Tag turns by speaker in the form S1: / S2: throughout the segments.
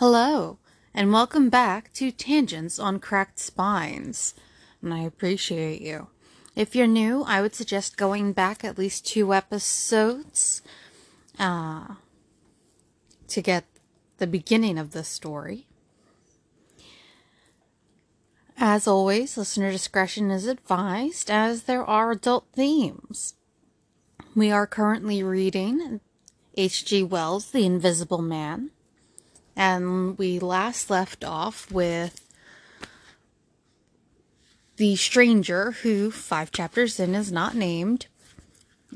S1: Hello, and welcome back to Tangents on Cracked Spines. And I appreciate you. If you're new, I would suggest going back at least two episodes uh, to get the beginning of the story. As always, listener discretion is advised as there are adult themes. We are currently reading H.G. Wells' The Invisible Man and we last left off with the stranger who, five chapters in, is not named,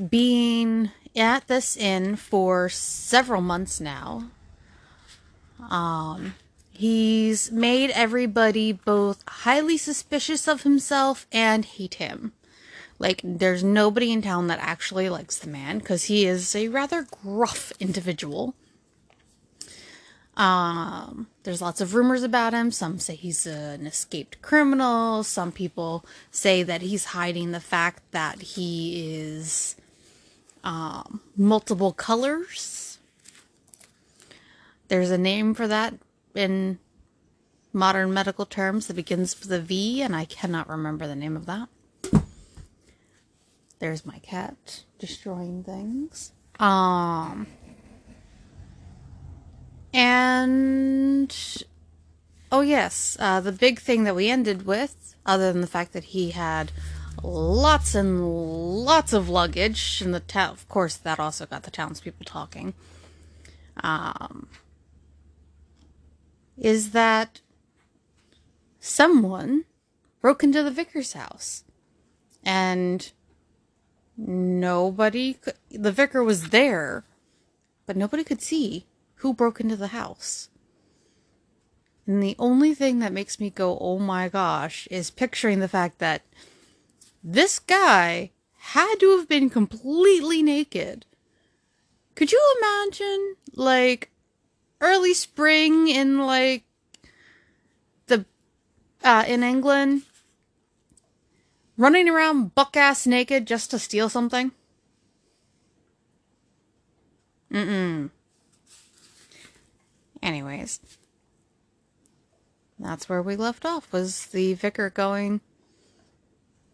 S1: being at this inn for several months now. Um, he's made everybody both highly suspicious of himself and hate him. Like, there's nobody in town that actually likes the man because he is a rather gruff individual. Um, there's lots of rumors about him. Some say he's an escaped criminal. Some people say that he's hiding the fact that he is um, multiple colors. There's a name for that in modern medical terms that begins with a V, and I cannot remember the name of that. There's my cat destroying things. Um, and oh yes, uh, the big thing that we ended with, other than the fact that he had lots and lots of luggage, and the of course, that also got the townspeople talking. Um, is that someone broke into the vicar's house, and nobody could, the vicar was there, but nobody could see who broke into the house. And the only thing that makes me go, oh my gosh, is picturing the fact that this guy had to have been completely naked. Could you imagine, like, early spring in, like, the, uh, in England, running around buck ass naked just to steal something? Mm-mm. Anyways, that's where we left off was the vicar going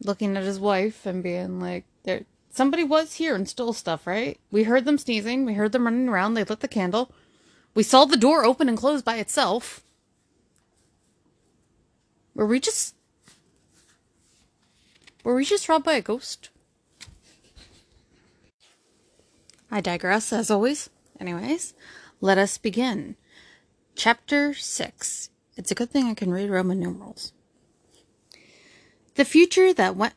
S1: looking at his wife and being like there somebody was here and stole stuff, right? We heard them sneezing, we heard them running around, they lit the candle. We saw the door open and close by itself. Were we just Were we just robbed by a ghost? I digress as always. Anyways, let us begin. Chapter 6. It's a good thing I can read Roman numerals. The future that went.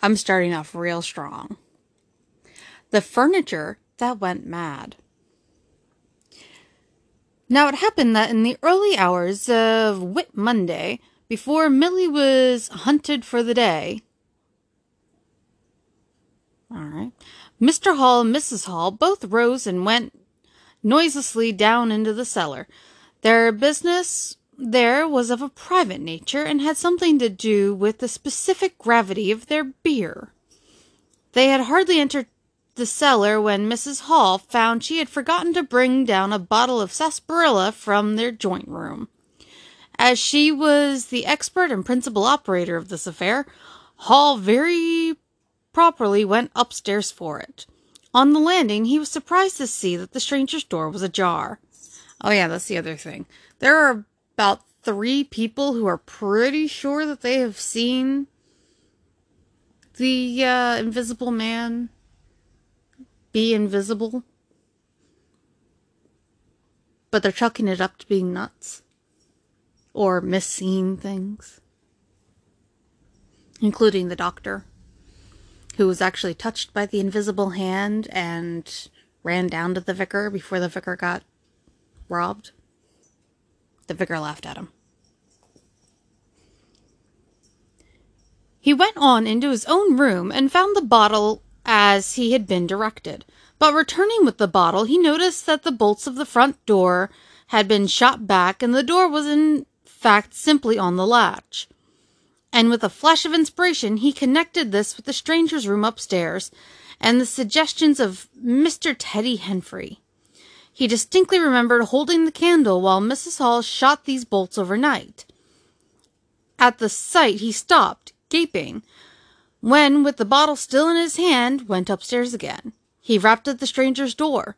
S1: I'm starting off real strong. The furniture that went mad. Now it happened that in the early hours of Whit Monday, before Milly was hunted for the day, all right, Mr. Hall and Mrs. Hall both rose and went noiselessly down into the cellar. Their business there was of a private nature and had something to do with the specific gravity of their beer. They had hardly entered the cellar when Mrs. Hall found she had forgotten to bring down a bottle of sarsaparilla from their joint room. As she was the expert and principal operator of this affair, Hall very properly went upstairs for it. On the landing, he was surprised to see that the stranger's door was ajar. Oh, yeah, that's the other thing. There are about three people who are pretty sure that they have seen the uh, invisible man be invisible. But they're chucking it up to being nuts or misseeing things, including the doctor who was actually touched by the invisible hand and ran down to the vicar before the vicar got robbed. The vicar laughed at him. He went on into his own room and found the bottle as he had been directed. But returning with the bottle, he noticed that the bolts of the front door had been shot back and the door was in fact simply on the latch and with a flash of inspiration, he connected this with the stranger's room upstairs and the suggestions of Mr. Teddy Henfrey. He distinctly remembered holding the candle while Mrs. Hall shot these bolts overnight. At the sight, he stopped, gaping, when, with the bottle still in his hand, went upstairs again. He rapped at the stranger's door.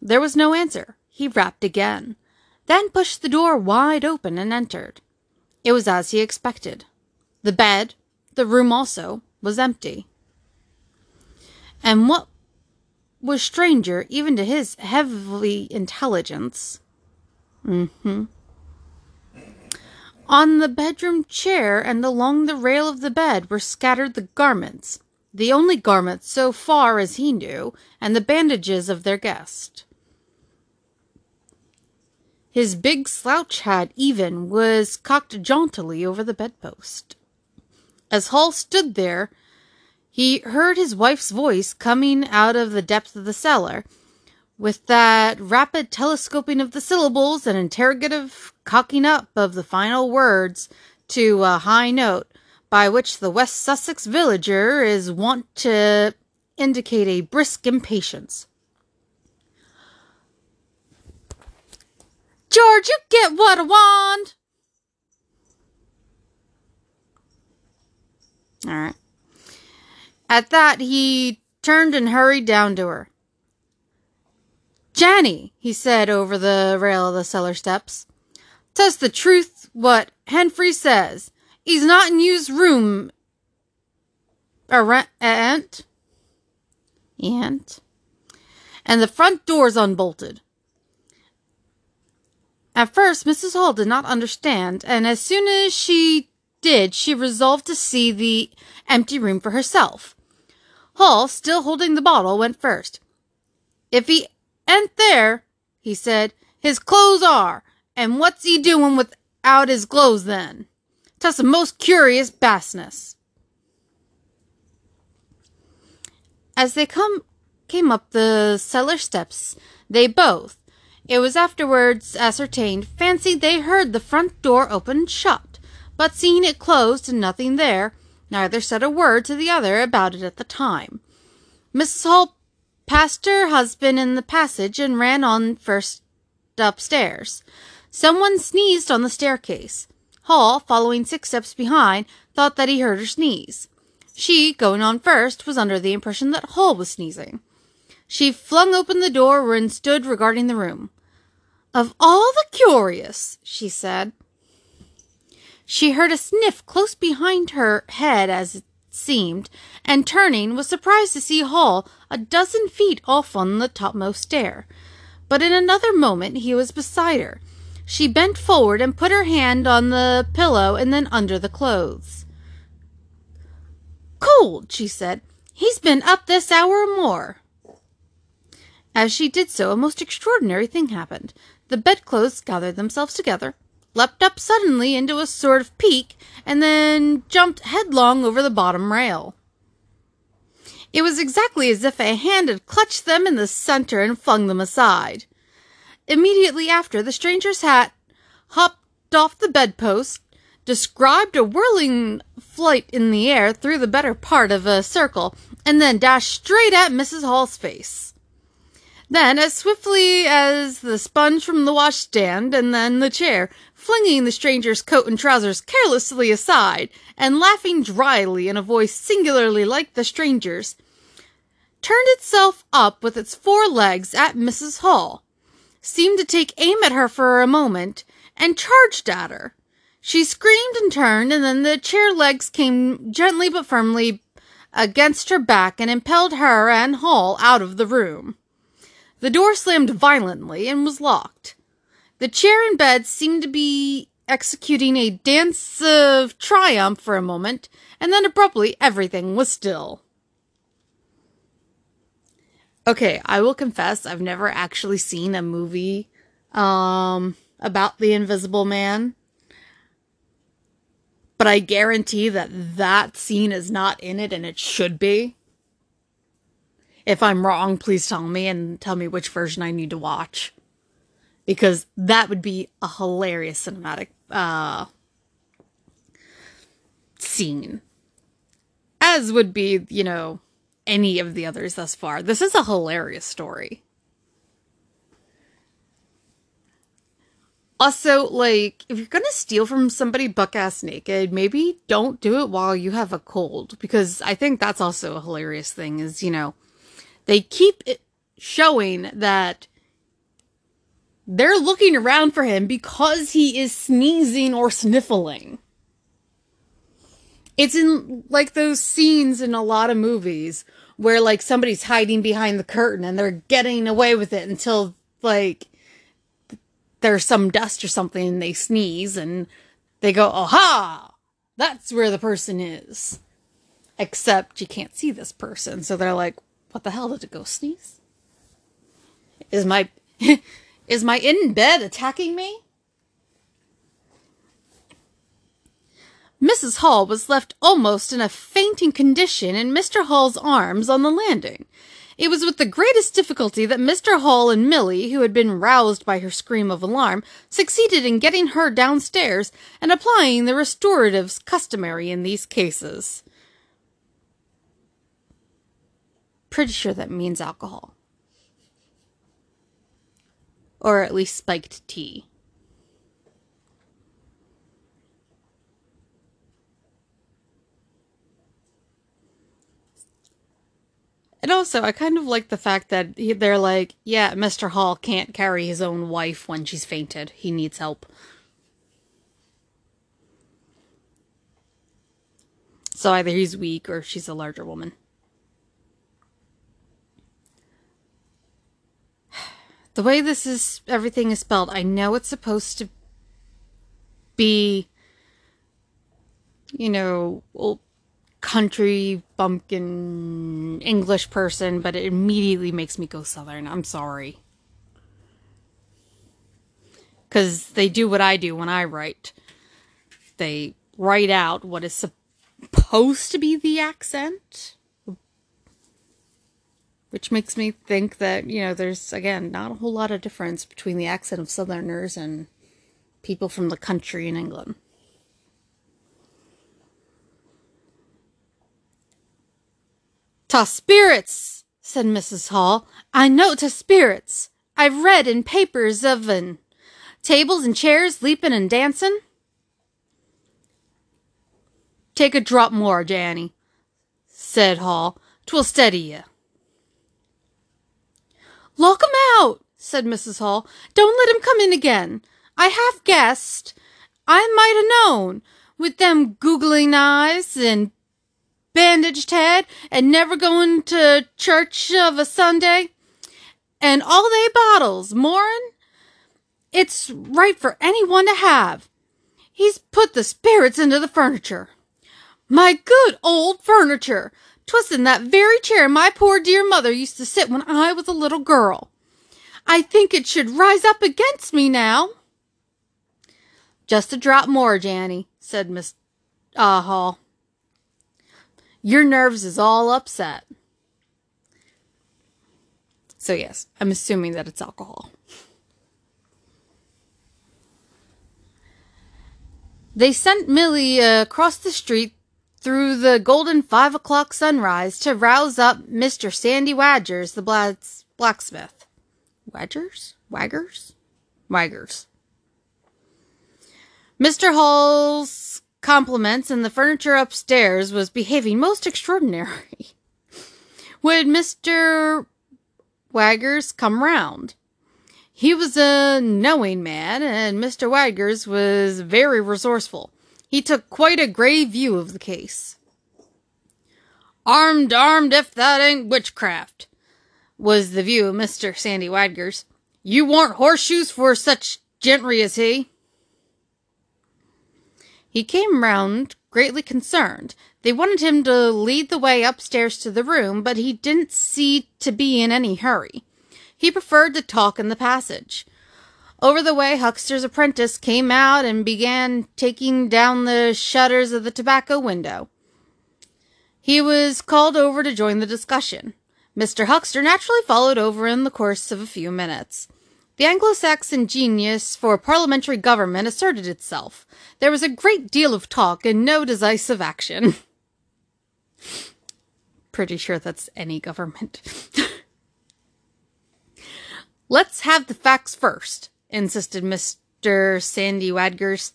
S1: There was no answer. He rapped again, then pushed the door wide open and entered. It was as he expected. The bed, the room also, was empty. And what was stranger, even to his heavy intelligence, mm-hmm, on the bedroom chair and along the rail of the bed were scattered the garments, the only garments so far as he knew, and the bandages of their guest. His big slouch hat, even, was cocked jauntily over the bedpost. As Hall stood there, he heard his wife's voice coming out of the depths of the cellar, with that rapid telescoping of the syllables and interrogative cocking up of the final words to a high note, by which the West Sussex villager is wont to indicate a brisk impatience. George, you get what I want. All right. At that, he turned and hurried down to her. Janny, he said over the rail of the cellar steps, "Tell the truth what Henfrey says. He's not in you's room. Aunt? Aunt? And the front door's unbolted. At first, Mrs. Hall did not understand, and as soon as she did, she resolved to see the empty room for herself. Hall, still holding the bottle, went first. If he ain't there, he said, his clothes are, and what's he doing without his clothes then? Tus a most curious bassness. As they come came up the cellar steps, they both, it was afterwards ascertained, fancied they heard the front door open shut, but seeing it closed and nothing there, neither said a word to the other about it at the time. Mrs. Hall passed her husband in the passage and ran on first upstairs. Someone sneezed on the staircase. Hall, following six steps behind, thought that he heard her sneeze. She, going on first, was under the impression that Hall was sneezing. She flung open the door and stood regarding the room. Of all the curious, she said. She heard a sniff close behind her head as it seemed, and turning, was surprised to see Hall a dozen feet off on the topmost stair. But in another moment he was beside her. She bent forward and put her hand on the pillow and then under the clothes. Cold, she said. He's been up this hour or more. As she did so, a most extraordinary thing happened. The bedclothes gathered themselves together, leapt up suddenly into a sort of peak, and then jumped headlong over the bottom rail. It was exactly as if a hand had clutched them in the center and flung them aside. Immediately after, the stranger's hat hopped off the bedpost, described a whirling flight in the air through the better part of a circle, and then dashed straight at Mrs. Hall's face. Then, as swiftly as the sponge from the washstand, and then the chair, flinging the stranger's coat and trousers carelessly aside, and laughing dryly in a voice singularly like the stranger's, turned itself up with its four legs at Mrs. Hall, seemed to take aim at her for a moment, and charged at her. She screamed and turned, and then the chair legs came gently but firmly against her back and impelled her and Hall out of the room. The door slammed violently and was locked. The chair and bed seemed to be executing a dance of triumph for a moment, and then abruptly everything was still. Okay, I will confess I've never actually seen a movie um about the invisible man. But I guarantee that that scene is not in it and it should be. If I'm wrong, please tell me and tell me which version I need to watch. Because that would be a hilarious cinematic uh, scene. As would be, you know, any of the others thus far. This is a hilarious story. Also, like, if you're gonna steal from somebody buck ass naked, maybe don't do it while you have a cold. Because I think that's also a hilarious thing is, you know, they keep it showing that they're looking around for him because he is sneezing or sniffling. It's in like those scenes in a lot of movies where like somebody's hiding behind the curtain and they're getting away with it until like there's some dust or something and they sneeze and they go, aha, that's where the person is. Except you can't see this person. So they're like, what the hell did it go sneeze? Is my, is my in bed attacking me? Mrs. Hall was left almost in a fainting condition in Mr. Hall's arms on the landing. It was with the greatest difficulty that Mr. Hall and Milly, who had been roused by her scream of alarm, succeeded in getting her downstairs and applying the restoratives customary in these cases. Pretty sure that means alcohol. Or at least spiked tea. And also, I kind of like the fact that they're like, yeah, Mr. Hall can't carry his own wife when she's fainted. He needs help. So either he's weak or she's a larger woman. The way this is, everything is spelled, I know it's supposed to be, you know, well, country bumpkin English person, but it immediately makes me go Southern. I'm sorry. Because they do what I do when I write. They write out what is supposed to be the accent. Which makes me think that, you know, there's, again, not a whole lot of difference between the accent of Southerners and people from the country in England. Ta spirits, said Mrs. Hall. I know ta spirits. I've read in papers of an tables and chairs leaping and dancing. Take a drop more, Janny, said Hall. Twill steady ye. Lock him out, said Mrs. Hall. Don't let him come in again. I half guessed. I might have known, with them googling eyes and bandaged head and never going to church of a Sunday. And all they bottles, more'n it's right for anyone to have. He's put the spirits into the furniture. My good old furniture! 'Twas in that very chair my poor dear mother used to sit when I was a little girl. I think it should rise up against me now. Just a drop more, Janny, said Miss Ah Hall. Your nerves is all upset. So, yes, I'm assuming that it's alcohol. They sent Milly uh, across the street through the golden five o'clock sunrise to rouse up Mr. Sandy Wadgers, the blacksmith. Wadgers? Waggers? Waggers. Mr. Hall's compliments, and the furniture upstairs was behaving most extraordinary. Would Mr. Waggers come round? He was a knowing man, and Mr. Waggers was very resourceful. He took quite a grave view of the case. Armed, armed, if that ain't witchcraft, was the view of Mr. Sandy Waggers. You warn't horseshoes for such gentry as he. He came round greatly concerned. They wanted him to lead the way upstairs to the room, but he didn't seem to be in any hurry. He preferred to talk in the passage. Over the way, Huxter's apprentice came out and began taking down the shutters of the tobacco window. He was called over to join the discussion. Mr. Huckster naturally followed over in the course of a few minutes. The Anglo Saxon genius for parliamentary government asserted itself. There was a great deal of talk and no decisive action. Pretty sure that's any government. Let's have the facts first, insisted Mr. Sandy Wadgers.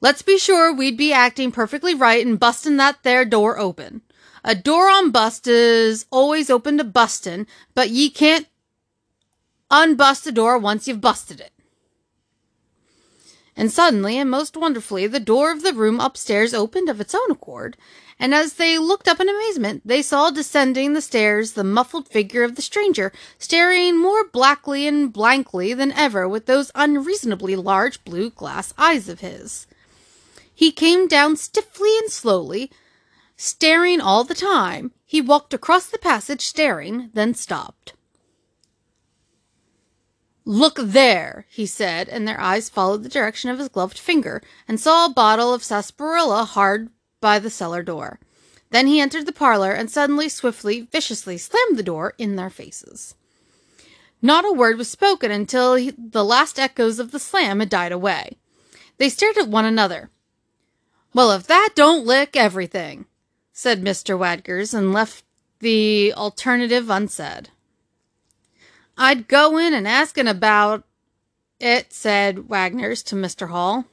S1: Let's be sure we'd be acting perfectly right in bustin' that there door open. A door on bust is always open to bustin', but ye can't unbust a door once you've busted it. And suddenly and most wonderfully, the door of the room upstairs opened of its own accord, and as they looked up in amazement, they saw descending the stairs the muffled figure of the stranger, staring more blackly and blankly than ever with those unreasonably large blue glass eyes of his. He came down stiffly and slowly, staring all the time. He walked across the passage staring, then stopped. Look there, he said, and their eyes followed the direction of his gloved finger and saw a bottle of sarsaparilla hard by the cellar door. Then he entered the parlor and suddenly, swiftly, viciously slammed the door in their faces. Not a word was spoken until he, the last echoes of the slam had died away. They stared at one another. Well, if that don't lick everything, said Mr. Wadgers, and left the alternative unsaid. I'd go in and ask about it, said Wagner's to Mr. Hall.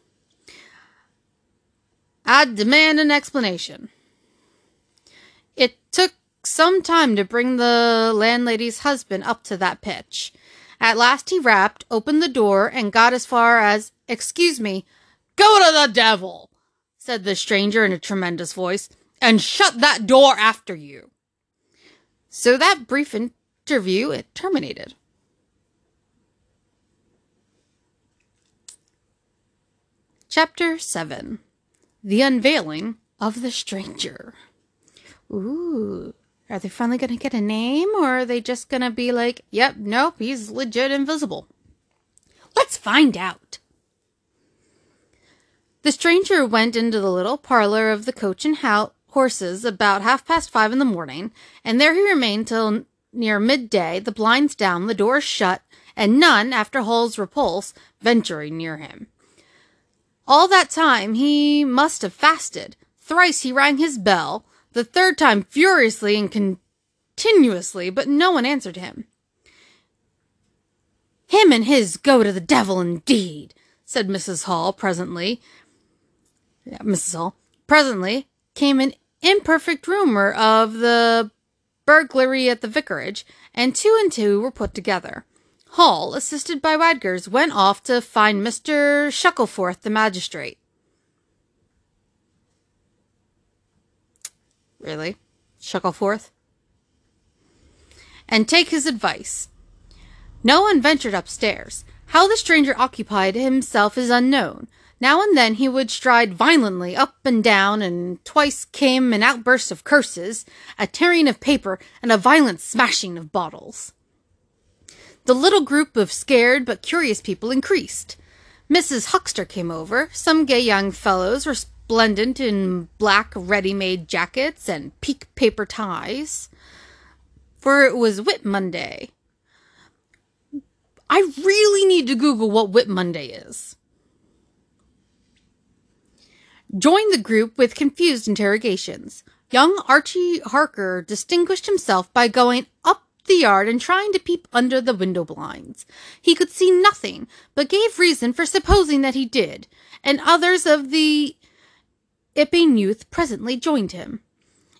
S1: I'd demand an explanation. It took some time to bring the landlady's husband up to that pitch. At last he rapped, opened the door, and got as far as, Excuse me, go to the devil, said the stranger in a tremendous voice, and shut that door after you. So that brief interview it terminated. Chapter 7 The Unveiling of the Stranger. Ooh, are they finally going to get a name or are they just going to be like, yep, nope, he's legit invisible? Let's find out. The stranger went into the little parlor of the coach and horses about half past five in the morning, and there he remained till near midday, the blinds down, the doors shut, and none, after Hall's repulse, venturing near him. All that time he must have fasted. Thrice he rang his bell, the third time furiously and continuously, but no one answered him. Him and his go to the devil indeed, said Mrs. Hall presently. Yeah, Mrs. Hall. Presently came an imperfect rumor of the burglary at the vicarage, and two and two were put together. Hall, assisted by Wadgers, went off to find Mr. Shuckleforth, the magistrate. Really? Shuckleforth? And take his advice. No one ventured upstairs. How the stranger occupied himself is unknown. Now and then he would stride violently up and down, and twice came an outburst of curses, a tearing of paper, and a violent smashing of bottles. The little group of scared but curious people increased. Mrs. Huxter came over. Some gay young fellows resplendent in black ready made jackets and pique paper ties. For it was Whit Monday. I really need to Google what Whit Monday is. Joined the group with confused interrogations. Young Archie Harker distinguished himself by going up the yard and trying to peep under the window blinds. He could see nothing, but gave reason for supposing that he did, and others of the Iping youth presently joined him.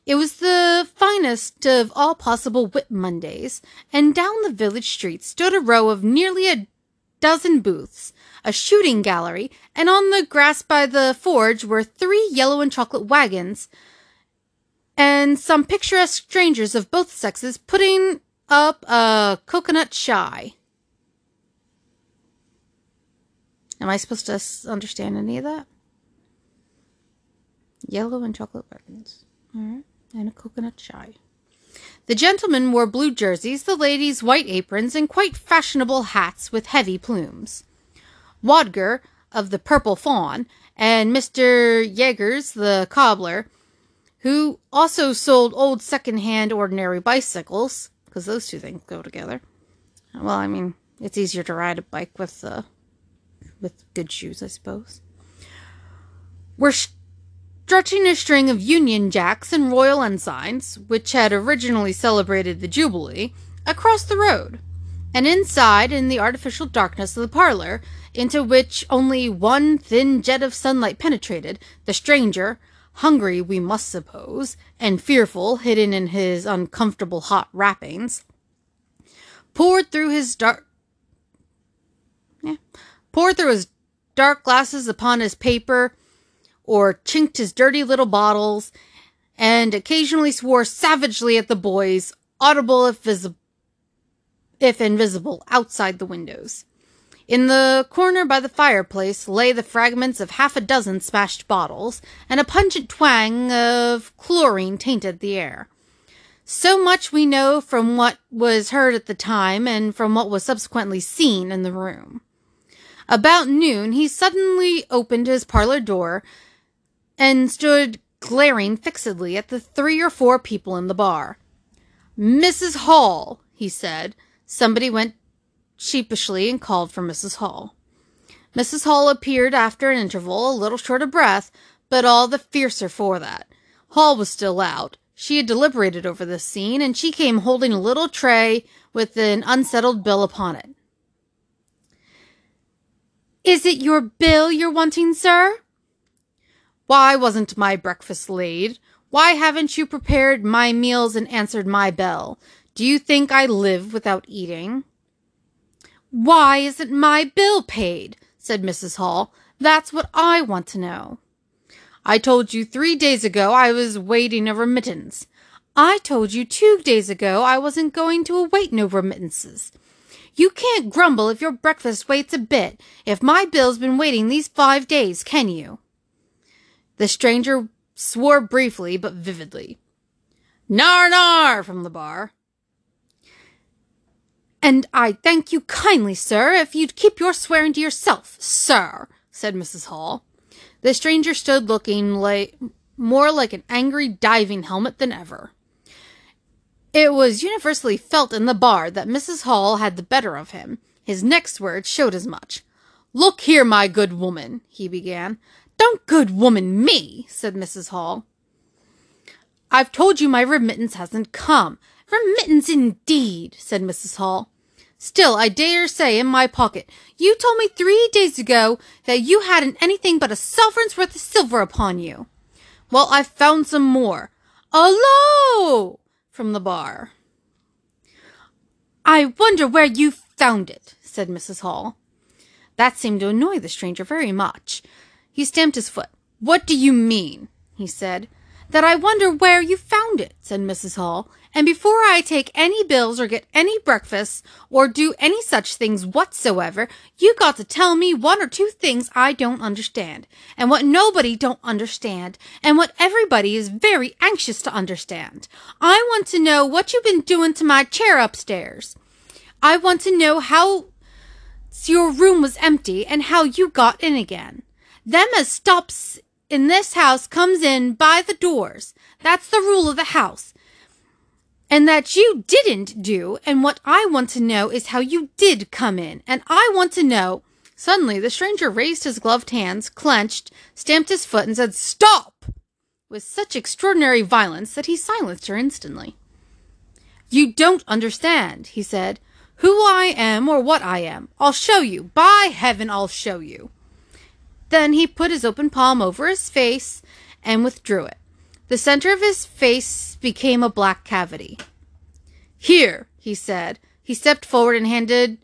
S1: It was the finest of all possible Whit Mondays, and down the village street stood a row of nearly a dozen booths, a shooting gallery, and on the grass by the forge were three yellow and chocolate wagons, and some picturesque strangers of both sexes putting up a coconut shy. Am I supposed to understand any of that? Yellow and chocolate buttons. Alright. And a coconut shy. The gentlemen wore blue jerseys, the ladies white aprons, and quite fashionable hats with heavy plumes. Wadger, of the Purple Fawn, and Mr. Yeagers the cobbler, who also sold old second-hand ordinary bicycles, because those two things go together. Well, I mean, it's easier to ride a bike with uh, with good shoes, I suppose. We're stretching a string of Union Jacks and Royal Ensigns, which had originally celebrated the Jubilee, across the road, And inside, in the artificial darkness of the parlor, into which only one thin jet of sunlight penetrated, the stranger, hungry, we must suppose, and fearful, hidden in his uncomfortable hot wrappings, poured through his dark yeah, poured through his dark glasses upon his paper, or chinked his dirty little bottles, and occasionally swore savagely at the boys, audible if visible if invisible outside the windows. In the corner by the fireplace lay the fragments of half a dozen smashed bottles, and a pungent twang of chlorine tainted the air. So much we know from what was heard at the time and from what was subsequently seen in the room. About noon, he suddenly opened his parlor door and stood glaring fixedly at the three or four people in the bar. Mrs. Hall, he said. Somebody went sheepishly and called for Mrs. Hall. Mrs. Hall appeared after an interval, a little short of breath, but all the fiercer for that. Hall was still out. She had deliberated over this scene, and she came holding a little tray with an unsettled bill upon it. Is it your bill you're wanting, sir? Why wasn't my breakfast laid? Why haven't you prepared my meals and answered my bell? Do you think I live without eating? Why isn't my bill paid? said Mrs. Hall. That's what I want to know. I told you three days ago I was waiting a remittance. I told you two days ago I wasn't going to await no remittances. You can't grumble if your breakfast waits a bit, if my bill's been waiting these five days, can you? The stranger swore briefly but vividly. Nar nar from the bar. And I thank you kindly, sir, if you'd keep your swearing to yourself, sir, said Mrs. Hall. The stranger stood looking like more like an angry diving helmet than ever. It was universally felt in the bar that Mrs. Hall had the better of him. His next words showed as much. Look here, my good woman, he began. Don't good woman me, said Mrs. Hall. I've told you my remittance hasn't come. Remittance indeed, said Mrs. Hall. Still, I dare say in my pocket. You told me three days ago that you hadn't anything but a sovereign's worth of silver upon you. Well, I've found some more. Hello! From the bar. I wonder where you found it, said Mrs. Hall. That seemed to annoy the stranger very much. He stamped his foot. What do you mean? he said. That I wonder where you found it, said Mrs. Hall, and before I take any bills or get any breakfast or do any such things whatsoever, you got to tell me one or two things I don't understand, and what nobody don't understand, and what everybody is very anxious to understand. I want to know what you've been doing to my chair upstairs. I want to know how your room was empty and how you got in again. Them as stops in this house comes in by the doors. That's the rule of the house and that you didn't do. And what I want to know is how you did come in. And I want to know. Suddenly, the stranger raised his gloved hands, clenched, stamped his foot, and said, Stop! with such extraordinary violence that he silenced her instantly. You don't understand, he said, who I am or what I am. I'll show you. By heaven, I'll show you. Then he put his open palm over his face and withdrew it. The center of his face became a black cavity. Here, he said. He stepped forward and handed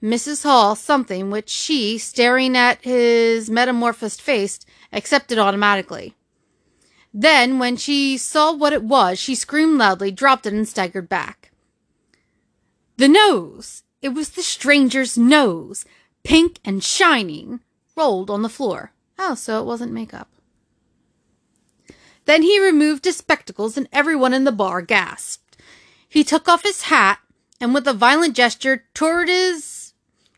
S1: Mrs. Hall something which she, staring at his metamorphosed face, accepted automatically. Then, when she saw what it was, she screamed loudly, dropped it, and staggered back. The nose! It was the stranger's nose, pink and shining, rolled on the floor. Oh, so it wasn't makeup. Then he removed his spectacles and everyone in the bar gasped. He took off his hat and with a violent gesture tore his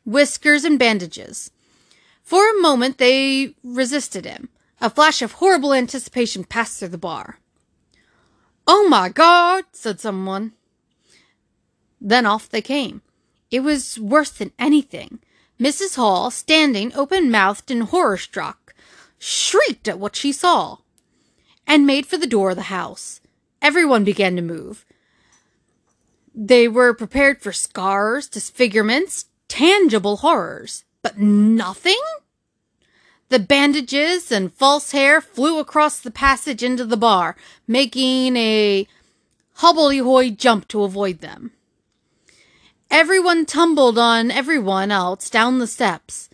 S1: whiskers and bandages. For a moment they resisted him. A flash of horrible anticipation passed through the bar. Oh my God, said someone. Then off they came. It was worse than anything. Mrs. Hall, standing open mouthed and horror struck, shrieked at what she saw and made for the door of the house. Everyone began to move. They were prepared for scars, disfigurements, tangible horrors, but nothing? The bandages and false hair flew across the passage into the bar, making a hobbledehoy jump to avoid them. Everyone tumbled on everyone else down the steps.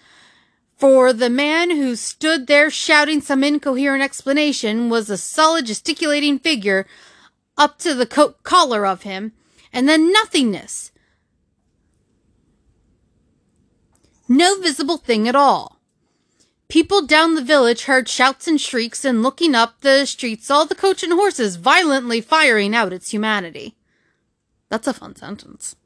S1: For the man who stood there shouting some incoherent explanation was a solid gesticulating figure up to the coat collar of him, and then nothingness. No visible thing at all. People down the village heard shouts and shrieks, and looking up the street saw the coach and horses violently firing out its humanity. That's a fun sentence.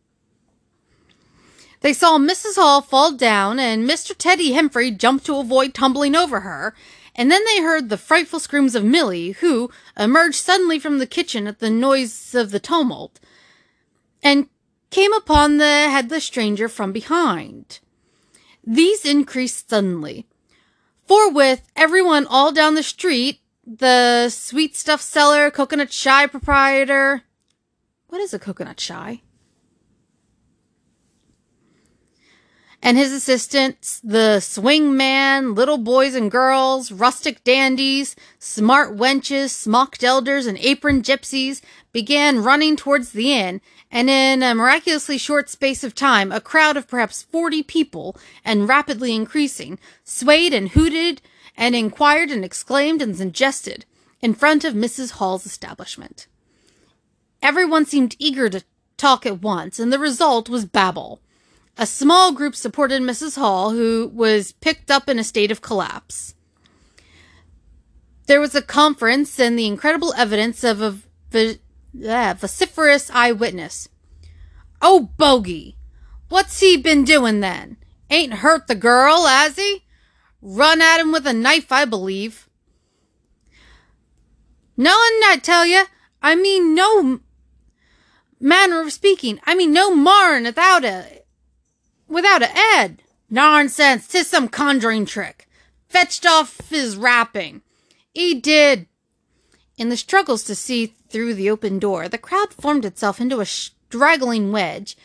S1: They saw Mrs. Hall fall down and Mr. Teddy Henfrey jump to avoid tumbling over her, and then they heard the frightful screams of Milly, who emerged suddenly from the kitchen at the noise of the tumult, and came upon the headless stranger from behind. These increased suddenly. Forthwith, everyone all down the street, the sweet stuff seller, coconut shy proprietor. What is a coconut shy? And his assistants, the swing man, little boys and girls, rustic dandies, smart wenches, smocked elders, and apron gypsies, began running towards the inn, and in a miraculously short space of time, a crowd of perhaps forty people, and rapidly increasing, swayed and hooted, and inquired and exclaimed and suggested in front of Mrs. Hall's establishment. Everyone seemed eager to talk at once, and the result was babel. A small group supported Mrs. Hall, who was picked up in a state of collapse. There was a conference and the incredible evidence of a vociferous eyewitness. Oh, bogey! What's he been doing then? Ain't hurt the girl, has he? Run at him with a knife, I believe. None, I tell you. I mean, no manner of speaking. I mean, no marn without a without a Ed. Nonsense, tis some conjuring trick. Fetched off his wrapping. He did. In the struggles to see through the open door, the crowd formed itself into a straggling wedge,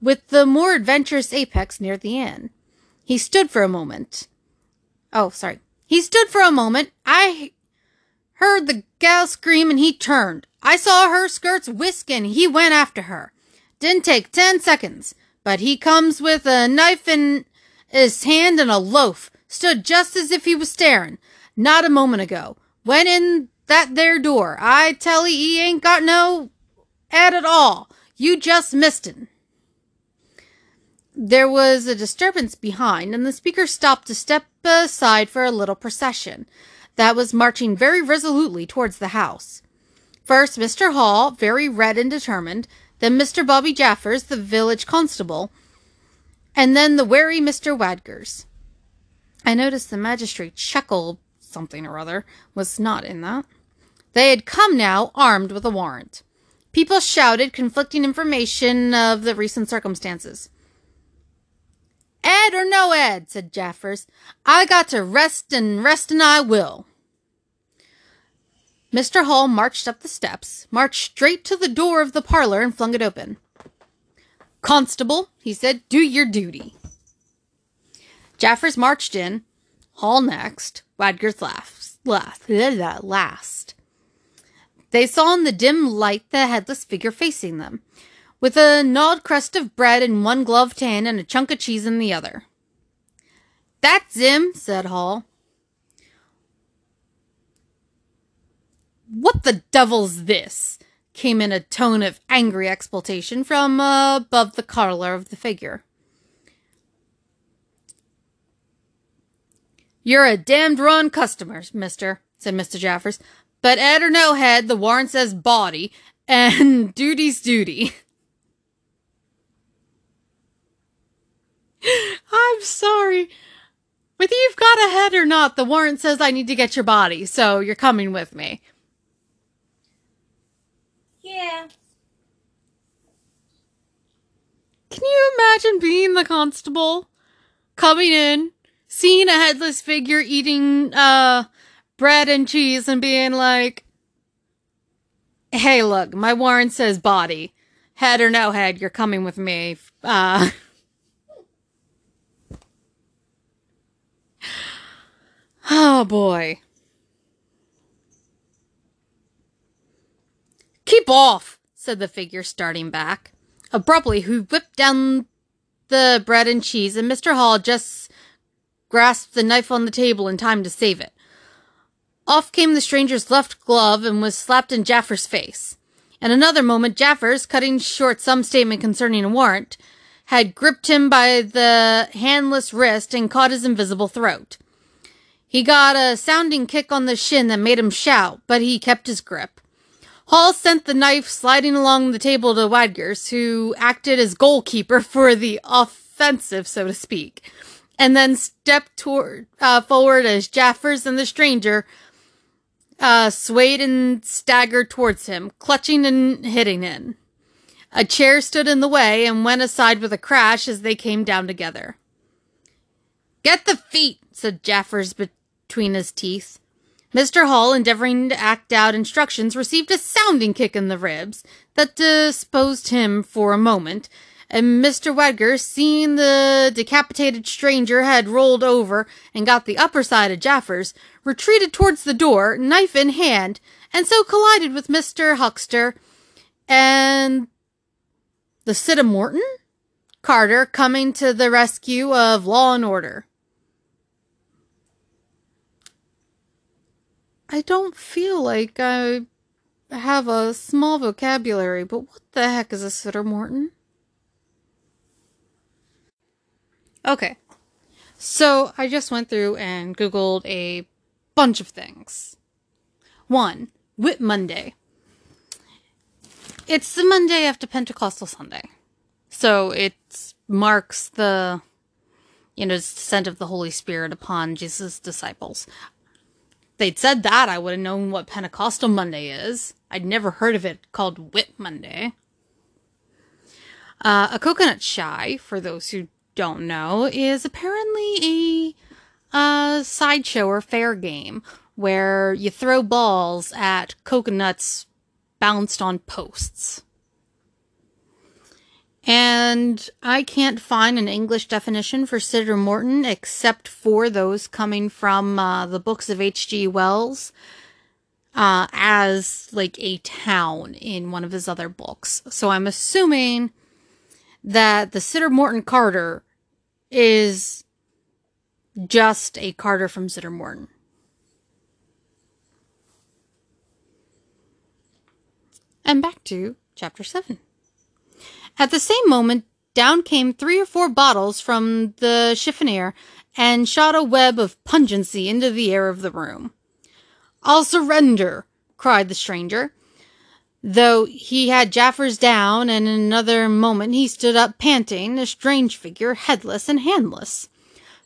S1: with the more adventurous apex near the end. He stood for a moment. Oh, sorry. He stood for a moment. I heard the gal scream and he turned. I saw her skirts whisk and he went after her. Didn't take ten seconds. But he comes with a knife in his hand and a loaf. Stood just as if he was staring. Not a moment ago. Went in that there door. I tell ye, he ain't got no ad at all. You just missed it. There was a disturbance behind, and the speaker stopped to step aside for a little procession that was marching very resolutely towards the house. First, Mr. Hall, very red and determined, then Mr. Bobby Jaffers, the village constable, and then the wary Mr. Wadgers. I noticed the magistrate chuckle something or other was not in that. They had come now armed with a warrant. People shouted conflicting information of the recent circumstances. Ed or no Ed, said Jaffers, I got to rest and rest and I will. Mr. Hall marched up the steps, marched straight to the door of the parlor, and flung it open. Constable, he said, do your duty. Jaffers marched in, Hall next, Wadgers last, last, last. They saw in the dim light the headless figure facing them, with a gnawed crust of bread in one gloved hand and a chunk of cheese in the other. That's him, said Hall. What the devil's this? came in a tone of angry exultation from uh, above the collar of the figure. You're a damned run customer, mister, said Mr. Jaffers. But Ed or no head, the warrant says body, and duty's duty. I'm sorry. Whether you've got a head or not, the warrant says I need to get your body, so you're coming with me.
S2: Yeah.
S1: Can you imagine being the constable? Coming in, seeing a headless figure eating uh bread and cheese and being like Hey look, my warrant says body. head or no head, you're coming with me. Uh, oh boy. Keep off, said the figure, starting back. Abruptly, he whipped down the bread and cheese, and Mr. Hall just grasped the knife on the table in time to save it. Off came the stranger's left glove and was slapped in Jaffers' face. In another moment, Jaffers, cutting short some statement concerning a warrant, had gripped him by the handless wrist and caught his invisible throat. He got a sounding kick on the shin that made him shout, but he kept his grip. Hall sent the knife sliding along the table to Wadgers, who acted as goalkeeper for the offensive, so to speak, and then stepped toward, uh, forward as Jaffers and the stranger uh, swayed and staggered towards him, clutching and hitting him. A chair stood in the way and went aside with a crash as they came down together. Get the feet, said Jaffers between his teeth. Mr. Hall, endeavoring to act out instructions, received a sounding kick in the ribs that disposed him for a moment, and Mr. Wadgers, seeing the decapitated stranger had rolled over and got the upper side of Jaffers, retreated towards the door, knife in hand, and so collided with Mr. Huxter and the Siddermorton? Carter coming to the rescue of law and order. I don't feel like I have a small vocabulary, but what the heck is a Siddermorton? Okay. So I just went through and Googled a bunch of things. One, Whit Monday. It's the Monday after Pentecostal Sunday. So it marks the, you know, descent of the Holy Spirit upon Jesus' disciples they'd said that, I would have known what Pentecostal Monday is. I'd never heard of it called Whit Monday. Uh, a coconut shy, for those who don't know, is apparently a, a sideshow or fair game where you throw balls at coconuts bounced on posts. And I can't find an English definition for Siddermorton except for those coming from uh, the books of H.G. Wells uh, as like a town in one of his other books. So I'm assuming that the Siddermorton Carter is just a Carter from Siddermorton. And back to chapter 7. At the same moment, down came three or four bottles from the chiffonier and shot a web of pungency into the air of the room. I'll surrender, cried the stranger. Though he had Jaffers down, and in another moment he stood up panting, a strange figure, headless and handless.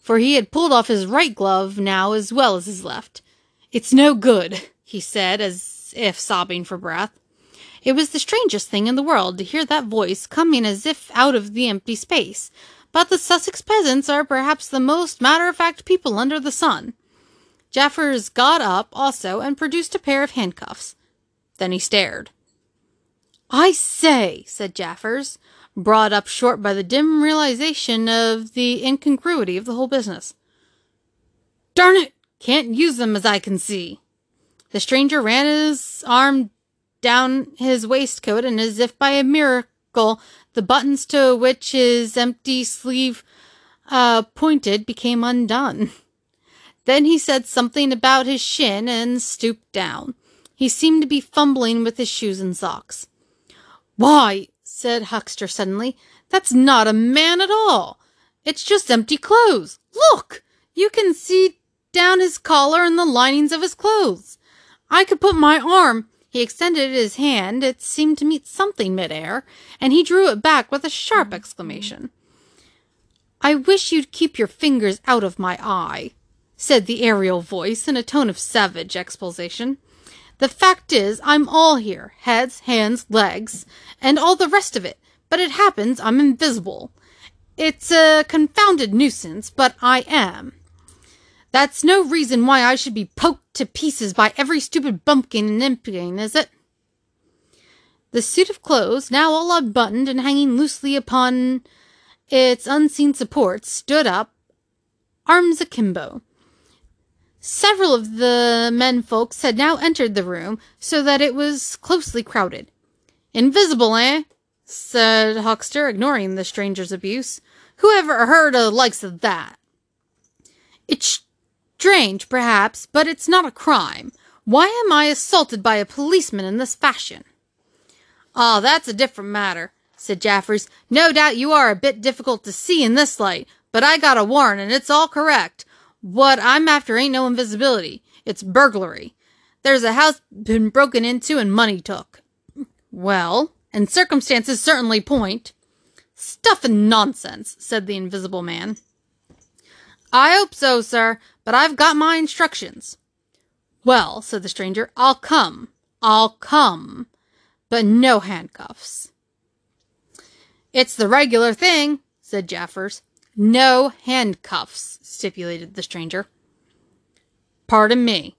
S1: For he had pulled off his right glove now as well as his left. It's no good, he said, as if sobbing for breath. It was the strangest thing in the world to hear that voice coming as if out of the empty space. But the Sussex peasants are perhaps the most matter of fact people under the sun. Jaffers got up also and produced a pair of handcuffs. Then he stared. I say, said Jaffers, brought up short by the dim realization of the incongruity of the whole business. Darn it! Can't use them as I can see. The stranger ran his arm down his waistcoat, and as if by a miracle, the buttons to which his empty sleeve uh, pointed became undone. Then he said something about his shin and stooped down. He seemed to be fumbling with his shoes and socks. Why, said Huxter suddenly, that's not a man at all. It's just empty clothes. Look! You can see down his collar and the linings of his clothes. I could put my arm he extended his hand. It seemed to meet something midair, and he drew it back with a sharp mm-hmm. exclamation. I wish you'd keep your fingers out of my eye, said the aerial voice in a tone of savage expulsion. The fact is, I'm all here heads, hands, legs, and all the rest of it, but it happens I'm invisible. It's a confounded nuisance, but I am. That's no reason why I should be poked to pieces by every stupid bumpkin and Iping, is it? The suit of clothes, now all unbuttoned and hanging loosely upon its unseen supports, stood up, arms akimbo. Several of the men folks had now entered the room, so that it was closely crowded. Invisible, eh? said Huxter, ignoring the stranger's abuse. Who ever heard of the likes of that? It's strange, perhaps, but it's not a crime. Why am I assaulted by a policeman in this fashion? Ah, oh, that's a different matter, said Jaffers. No doubt you are a bit difficult to see in this light, but I got a warrant and it's all correct. What I'm after ain't no invisibility. It's burglary. There's a house been broken into and money took. Well, and circumstances certainly point. Stuff and nonsense, said the invisible man. I hope so, sir, but I've got my instructions. Well, said the stranger, I'll come. I'll come. But no handcuffs. It's the regular thing, said Jaffers. No handcuffs, stipulated the stranger. Pardon me,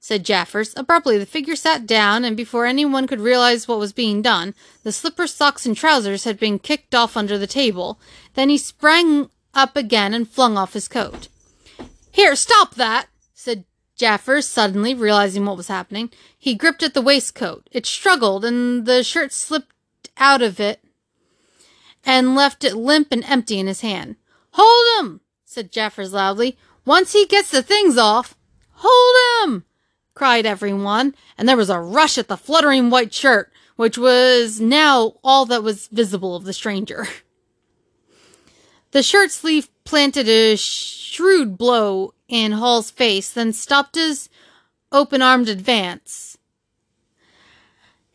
S1: said Jaffers. Abruptly, the figure sat down, and before anyone could realize what was being done, the slippers, socks, and trousers had been kicked off under the table. Then he sprang up again and flung off his coat. Here, stop that, said Jaffers, suddenly realizing what was happening. He gripped at the waistcoat. It struggled, and the shirt slipped out of it and left it limp and empty in his hand. Hold him, said Jaffers loudly. Once he gets the things off. Hold him, cried everyone, and there was a rush at the fluttering white shirt, which was now all that was visible of the stranger. The shirt sleeve planted a shrewd blow in Hall's face, then stopped his open armed advance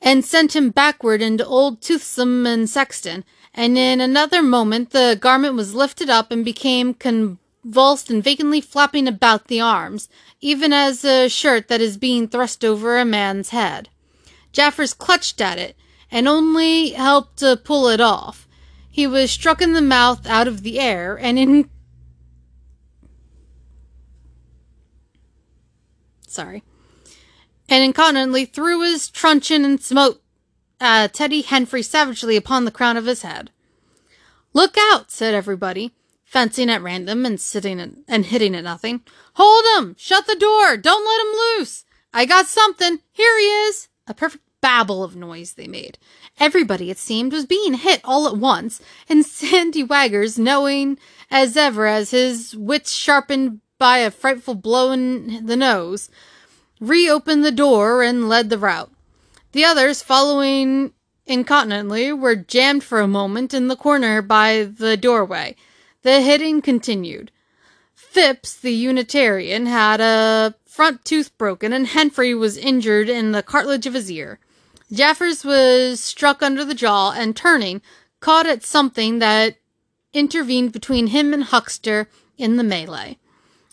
S1: and sent him backward into old Toothsome and Sexton, and in another moment the garment was lifted up and became convulsed and vacantly flapping about the arms, even as a shirt that is being thrust over a man's head. Jaffers clutched at it, and only helped to pull it off. He was struck in the mouth out of the air, and in sorry, and incontinently threw his truncheon and smote uh, Teddy Henfrey savagely upon the crown of his head. Look out, said everybody, fencing at random and sitting and hitting at nothing. Hold him! Shut the door! Don't let him loose! I got something! Here he is! A perfect babble of noise they made. Everybody, it seemed, was being hit all at once, and Sandy Wadgers, knowing as ever as his wits sharpened by a frightful blow in the nose, reopened the door and led the rout. The others, following incontinently, were jammed for a moment in the corner by the doorway. The hitting continued. Phipps, the Unitarian, had a front tooth broken, and Henfrey was injured in the cartilage of his ear. Jaffers was struck under the jaw, and turning, caught at something that intervened between him and Huxter in the melee,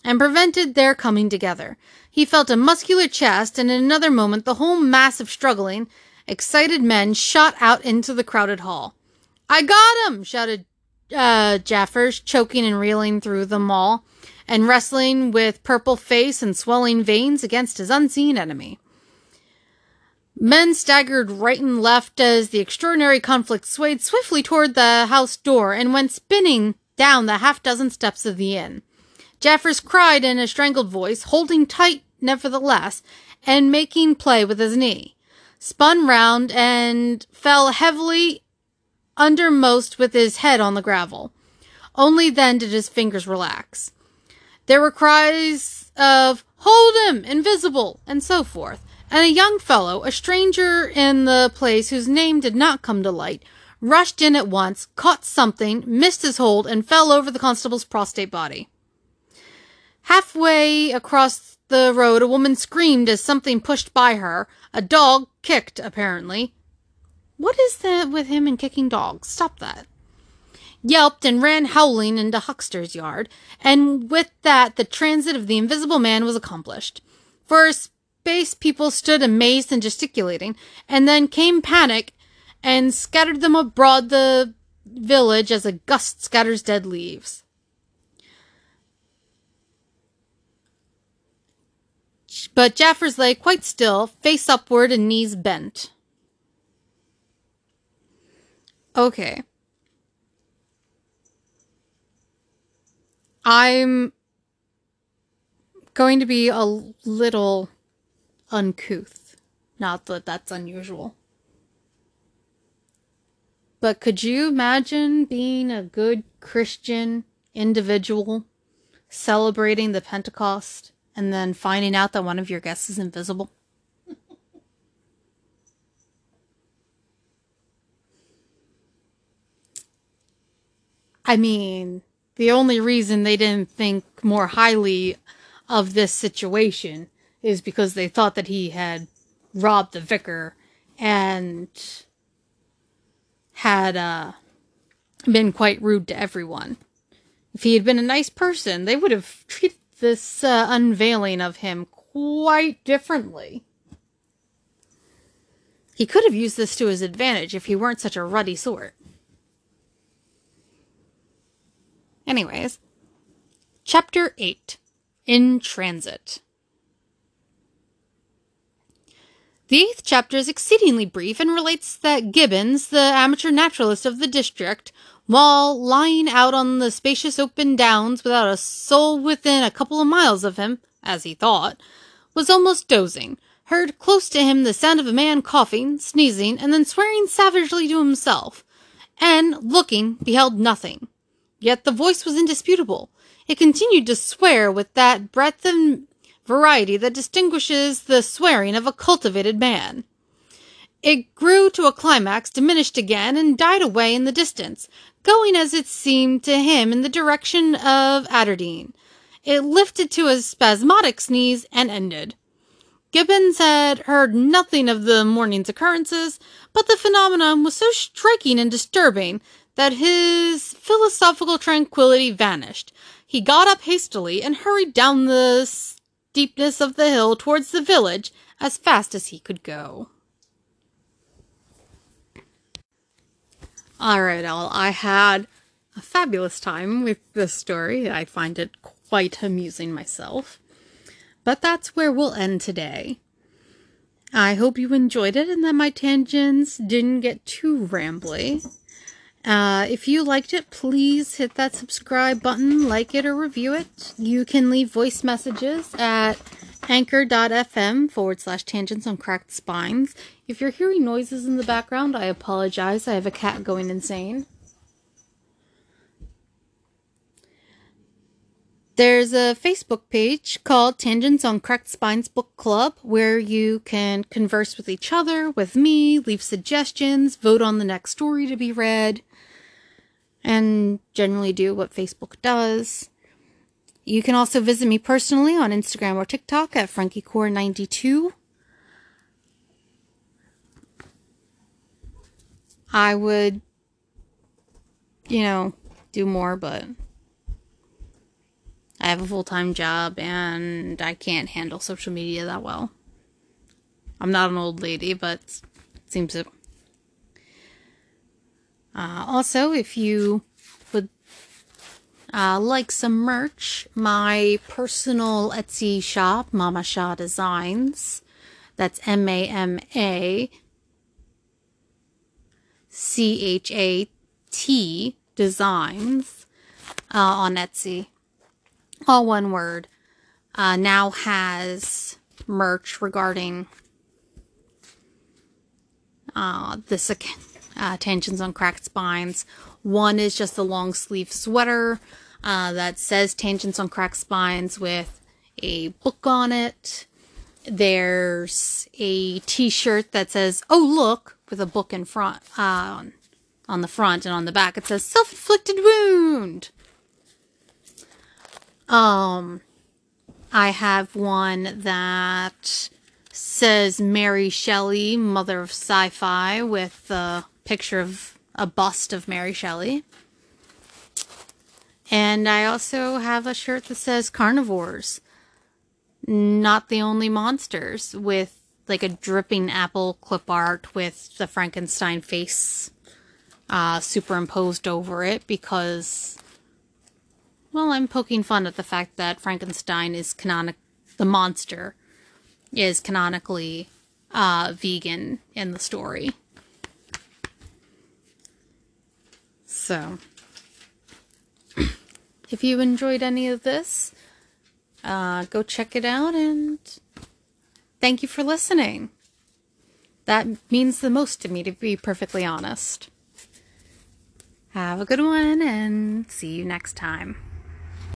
S1: and prevented their coming together. He felt a muscular chest, and in another moment the whole mass of struggling, excited men shot out into the crowded hall. I got him! shouted uh, Jaffers, choking and reeling through them all, and wrestling with purple face and swelling veins against his unseen enemy. Men staggered right and left as the extraordinary conflict swayed swiftly toward the house door and went spinning down the half dozen steps of the inn. Jaffers cried in a strangled voice, holding tight nevertheless, and making play with his knee. Spun round and fell heavily undermost with his head on the gravel. Only then did his fingers relax. There were cries of, Hold him! Invisible! and so forth, and a young fellow, a stranger in the place whose name did not come to light, rushed in at once, caught something, missed his hold, and fell over the constable's prostrate body. Halfway across the road, a woman screamed as something pushed by her. A dog kicked, apparently. What is that with him and kicking dogs? Stop that. Yelped and ran howling into Huxter's yard, and with that the transit of the invisible man was accomplished. For a space people stood amazed and gesticulating, and then came panic and scattered them abroad the village as a gust scatters dead leaves. but Jaffers lay quite still, face upward and knees bent. Okay. I'm going to be a little uncouth. Not that that's unusual. But could you imagine being a good Christian individual celebrating the Pentecost and then finding out that one of your guests is invisible? I mean, the only reason they didn't think more highly of this situation is because they thought that he had robbed the vicar and had uh, been quite rude to everyone. If he had been a nice person, they would have treated this uh, unveiling of him quite differently. He could have used this to his advantage if he weren't such a ruddy sort. Anyways, Chapter 8 In Transit. The eighth chapter is exceedingly brief and relates that Gibbons, the amateur naturalist of the district, while lying out on the spacious open downs without a soul within a couple of miles of him, as he thought, was almost dozing, heard close to him the sound of a man coughing, sneezing, and then swearing savagely to himself, and, looking, beheld nothing. Yet the voice was indisputable. It continued to swear with that breadth and variety that distinguishes the swearing of a cultivated man. It grew to a climax, diminished again, and died away in the distance, going as it seemed to him in the direction of Adderdean. It lifted to a spasmodic sneeze and ended. Gibbons had heard nothing of the morning's occurrences, but the phenomenon was so striking and disturbing that his philosophical tranquillity vanished. He got up hastily and hurried down the steepness of the hill towards the village as fast as he could go. All right, all. I had a fabulous time with this story. I find it quite amusing myself. But that's where we'll end today. I hope you enjoyed it and that my tangents didn't get too rambly. Uh, if you liked it, please hit that subscribe button, like it, or review it. You can leave voice messages at anchor.fm forward slash tangents on cracked spines. If you're hearing noises in the background, I apologize. I have a cat going insane. There's a Facebook page called Tangents on Cracked Spines Book Club where you can converse with each other, with me, leave suggestions, vote on the next story to be read, and generally do what Facebook does. You can also visit me personally on Instagram or TikTok at FrankieCore92. I would, you know, do more, but I have a full time job and I can't handle social media that well. I'm not an old lady, but it seems. Uh, also, if you would uh, like some merch, my personal Etsy shop, Mama Chat Designs, that's M A M A C H A T Designs uh, on Etsy. All one word, uh, now has merch regarding uh, this uh, tangents on cracked spines. One is just a long sleeve sweater uh, that says tangents on cracked spines with a book on it. There's a t-shirt that says, oh look, with a book in front, uh, on the front and on the back it says self-inflicted wound. Um, I have one that says Mary Shelley, mother of sci-fi, with a picture of a bust of Mary Shelley. And I also have a shirt that says carnivores, not the only monsters, with like a dripping apple clip art with the Frankenstein face uh, superimposed over it because well, I'm poking fun at the fact that Frankenstein is canonic. The monster is canonically uh, vegan in the story. So, if you enjoyed any of this, uh, go check it out and thank you for listening. That means the most to me, to be perfectly honest. Have a good one and see you next time.